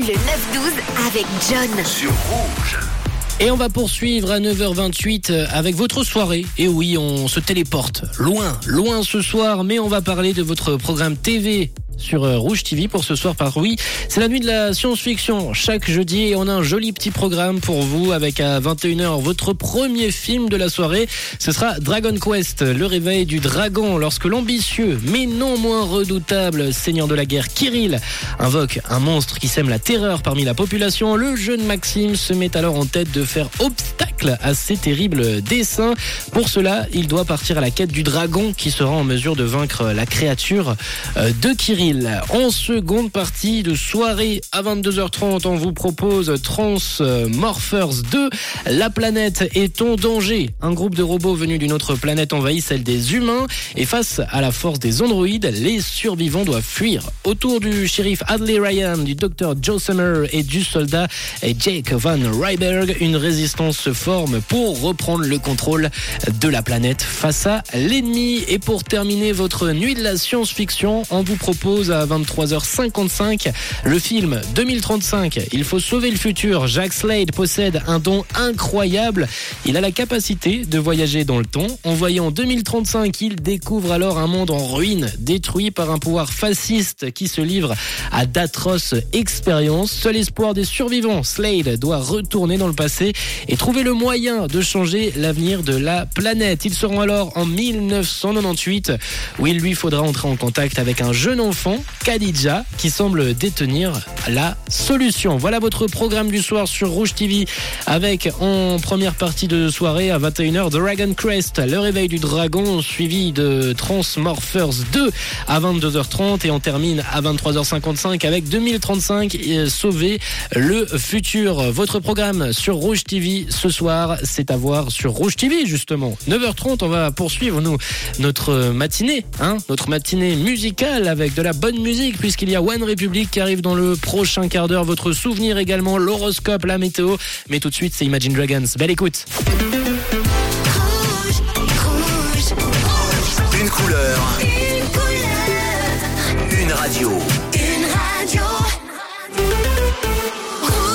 Le 9-12 avec John. Sur Rouge. Et on va poursuivre à 9h28 avec votre soirée. Et oui, on se téléporte loin, loin ce soir, mais on va parler de votre programme TV sur euh, Rouge TV pour ce soir par oui. C'est la nuit de la science-fiction. Chaque jeudi, on a un joli petit programme pour vous avec à 21h votre premier film de la soirée. Ce sera Dragon Quest, le réveil du dragon lorsque l'ambitieux mais non moins redoutable seigneur de la guerre Kirill invoque un monstre qui sème la terreur parmi la population. Le jeune Maxime se met alors en tête de faire obstacle à ces terribles dessins. Pour cela, il doit partir à la quête du dragon qui sera en mesure de vaincre la créature euh, de Kirill. En seconde partie de soirée à 22h30, on vous propose Transmorphers 2. La planète est en danger. Un groupe de robots venus d'une autre planète envahit celle des humains et face à la force des androïdes, les survivants doivent fuir. Autour du shérif Adley Ryan, du docteur Joe Summer et du soldat Jake Van Ryberg, une résistance se forme pour reprendre le contrôle de la planète face à l'ennemi. Et pour terminer votre nuit de la science-fiction, on vous propose à 23h55 le film 2035. Il faut sauver le futur. Jack Slade possède un don incroyable. Il a la capacité de voyager dans le temps. En voyant 2035, il découvre alors un monde en ruine, détruit par un pouvoir fasciste qui se livre à d'atroces expériences. Seul espoir des survivants, Slade doit retourner dans le passé et trouver le moyen de changer l'avenir de la planète. Ils seront alors en 1998 où il lui faudra entrer en contact avec un jeune enfant Khadija, qui semble détenir la solution. Voilà votre programme du soir sur Rouge TV avec en première partie de soirée à 21h Dragon Crest, le réveil du dragon, suivi de Transmorphers 2 à 22h30 et on termine à 23h55 avec 2035 et sauver le futur. Votre programme sur Rouge TV ce soir, c'est à voir sur Rouge TV justement. 9h30, on va poursuivre nous notre matinée, hein, notre matinée musicale avec de la bonne musique puisqu'il y a One Republic qui arrive dans le prochain quart d'heure. Votre souvenir également, l'horoscope, la météo. Mais tout de suite, c'est Imagine Dragons. Belle écoute.